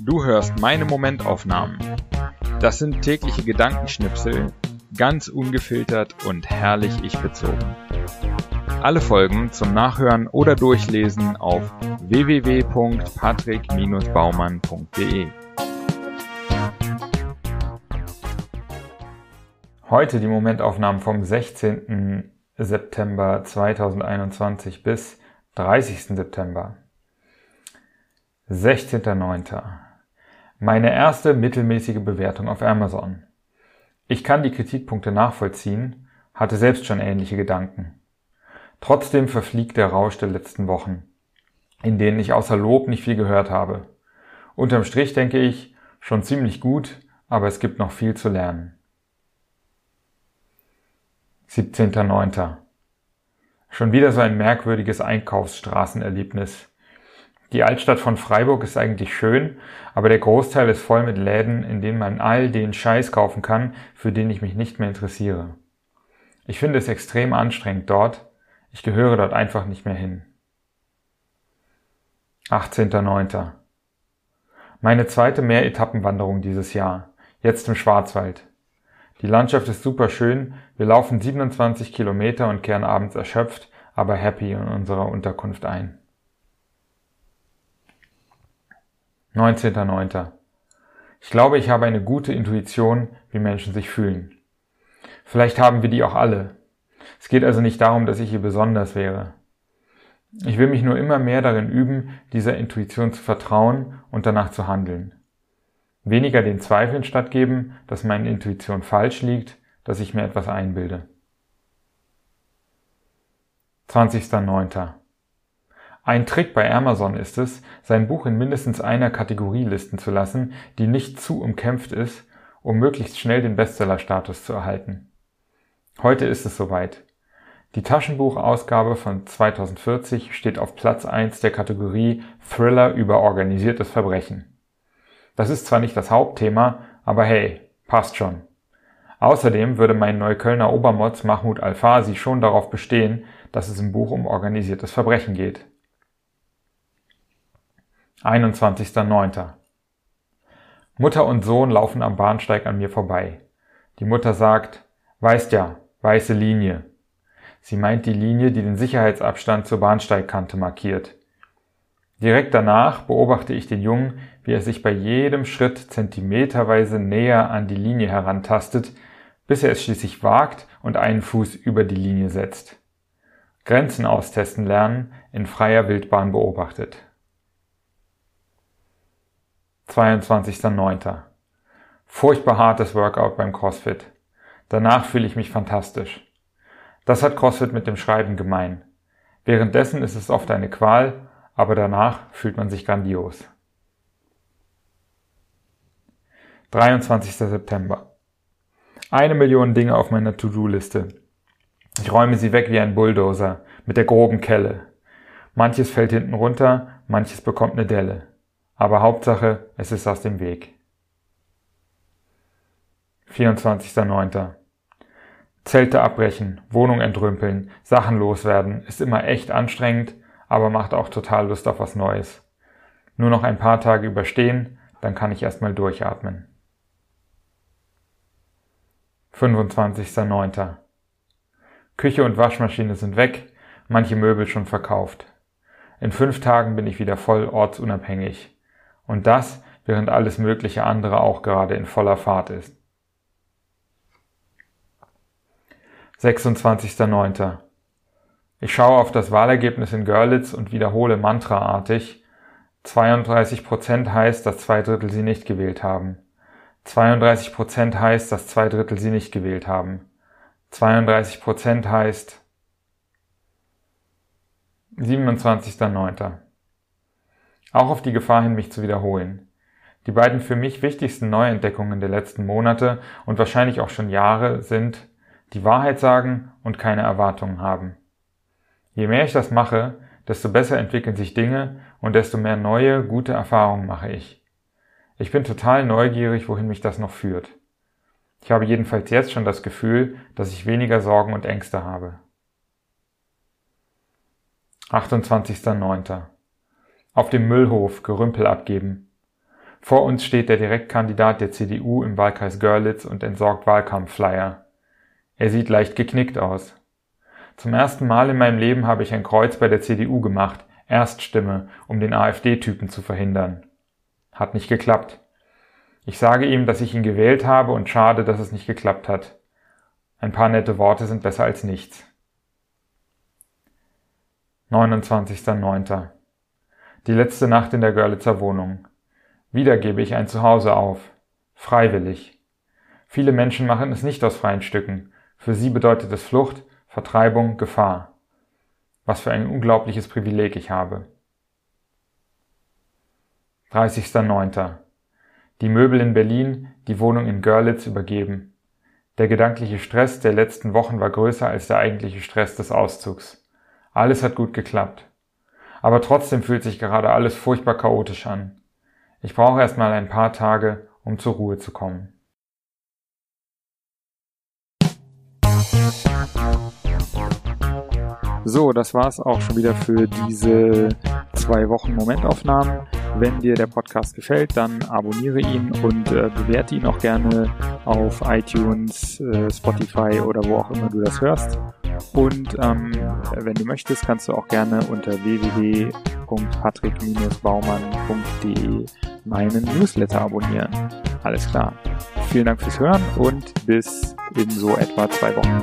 Du hörst meine Momentaufnahmen. Das sind tägliche Gedankenschnipsel, ganz ungefiltert und herrlich ich bezogen. Alle Folgen zum Nachhören oder Durchlesen auf www.patrick-baumann.de. Heute die Momentaufnahmen vom 16. September 2021 bis 30. September. 16.09. Meine erste mittelmäßige Bewertung auf Amazon. Ich kann die Kritikpunkte nachvollziehen, hatte selbst schon ähnliche Gedanken. Trotzdem verfliegt der Rausch der letzten Wochen, in denen ich außer Lob nicht viel gehört habe. Unterm Strich denke ich, schon ziemlich gut, aber es gibt noch viel zu lernen. 17.09. Schon wieder so ein merkwürdiges Einkaufsstraßenerlebnis. Die Altstadt von Freiburg ist eigentlich schön, aber der Großteil ist voll mit Läden, in denen man all den Scheiß kaufen kann, für den ich mich nicht mehr interessiere. Ich finde es extrem anstrengend dort. Ich gehöre dort einfach nicht mehr hin. 18.09. Meine zweite Mehretappenwanderung dieses Jahr. Jetzt im Schwarzwald. Die Landschaft ist super schön. Wir laufen 27 Kilometer und kehren abends erschöpft, aber happy in unserer Unterkunft ein. 19.09. Ich glaube, ich habe eine gute Intuition, wie Menschen sich fühlen. Vielleicht haben wir die auch alle. Es geht also nicht darum, dass ich hier besonders wäre. Ich will mich nur immer mehr darin üben, dieser Intuition zu vertrauen und danach zu handeln. Weniger den Zweifeln stattgeben, dass meine Intuition falsch liegt, dass ich mir etwas einbilde. 20.09. Ein Trick bei Amazon ist es, sein Buch in mindestens einer Kategorie listen zu lassen, die nicht zu umkämpft ist, um möglichst schnell den Bestseller-Status zu erhalten. Heute ist es soweit. Die Taschenbuchausgabe von 2040 steht auf Platz 1 der Kategorie Thriller über organisiertes Verbrechen. Das ist zwar nicht das Hauptthema, aber hey, passt schon. Außerdem würde mein Neuköllner Obermotz Mahmoud Al-Fasi schon darauf bestehen, dass es im Buch um organisiertes Verbrechen geht. 21.09. Mutter und Sohn laufen am Bahnsteig an mir vorbei. Die Mutter sagt, weißt ja, weiße Linie. Sie meint die Linie, die den Sicherheitsabstand zur Bahnsteigkante markiert. Direkt danach beobachte ich den Jungen, wie er sich bei jedem Schritt zentimeterweise näher an die Linie herantastet, bis er es schließlich wagt und einen Fuß über die Linie setzt. Grenzen austesten lernen, in freier Wildbahn beobachtet. 22.09. Furchtbar hartes Workout beim CrossFit. Danach fühle ich mich fantastisch. Das hat CrossFit mit dem Schreiben gemein. Währenddessen ist es oft eine Qual, aber danach fühlt man sich grandios. 23. September. Eine Million Dinge auf meiner To-Do-Liste. Ich räume sie weg wie ein Bulldozer mit der groben Kelle. Manches fällt hinten runter, manches bekommt eine Delle. Aber Hauptsache, es ist aus dem Weg. 24.09. Zelte abbrechen, Wohnung entrümpeln, Sachen loswerden, ist immer echt anstrengend, aber macht auch total Lust auf was Neues. Nur noch ein paar Tage überstehen, dann kann ich erstmal durchatmen. 25.09. Küche und Waschmaschine sind weg, manche Möbel schon verkauft. In fünf Tagen bin ich wieder voll ortsunabhängig. Und das, während alles mögliche andere auch gerade in voller Fahrt ist. 26.09. Ich schaue auf das Wahlergebnis in Görlitz und wiederhole mantraartig, 32% heißt, dass zwei Drittel sie nicht gewählt haben. 32% heißt, dass zwei Drittel sie nicht gewählt haben. 32% heißt 27.09. Auch auf die Gefahr hin, mich zu wiederholen. Die beiden für mich wichtigsten Neuentdeckungen der letzten Monate und wahrscheinlich auch schon Jahre sind die Wahrheit sagen und keine Erwartungen haben. Je mehr ich das mache, desto besser entwickeln sich Dinge und desto mehr neue, gute Erfahrungen mache ich. Ich bin total neugierig, wohin mich das noch führt. Ich habe jedenfalls jetzt schon das Gefühl, dass ich weniger Sorgen und Ängste habe. 28.09. Auf dem Müllhof Gerümpel abgeben. Vor uns steht der Direktkandidat der CDU im Wahlkreis Görlitz und entsorgt Wahlkampfflyer. Er sieht leicht geknickt aus. Zum ersten Mal in meinem Leben habe ich ein Kreuz bei der CDU gemacht, Erststimme, um den AfD-Typen zu verhindern. Hat nicht geklappt. Ich sage ihm, dass ich ihn gewählt habe und schade, dass es nicht geklappt hat. Ein paar nette Worte sind besser als nichts. 29.09. Die letzte Nacht in der Görlitzer Wohnung. Wieder gebe ich ein Zuhause auf. Freiwillig. Viele Menschen machen es nicht aus freien Stücken. Für sie bedeutet es Flucht, Vertreibung, Gefahr. Was für ein unglaubliches Privileg ich habe. 30.09. Die Möbel in Berlin, die Wohnung in Görlitz übergeben. Der gedankliche Stress der letzten Wochen war größer als der eigentliche Stress des Auszugs. Alles hat gut geklappt. Aber trotzdem fühlt sich gerade alles furchtbar chaotisch an. Ich brauche erstmal ein paar Tage, um zur Ruhe zu kommen. So, das war's auch schon wieder für diese zwei Wochen Momentaufnahmen. Wenn dir der Podcast gefällt, dann abonniere ihn und äh, bewerte ihn auch gerne auf iTunes, äh, Spotify oder wo auch immer du das hörst. Und ähm, wenn du möchtest, kannst du auch gerne unter www.patrick-baumann.de meinen Newsletter abonnieren. Alles klar. Vielen Dank fürs Hören und bis in so etwa zwei Wochen.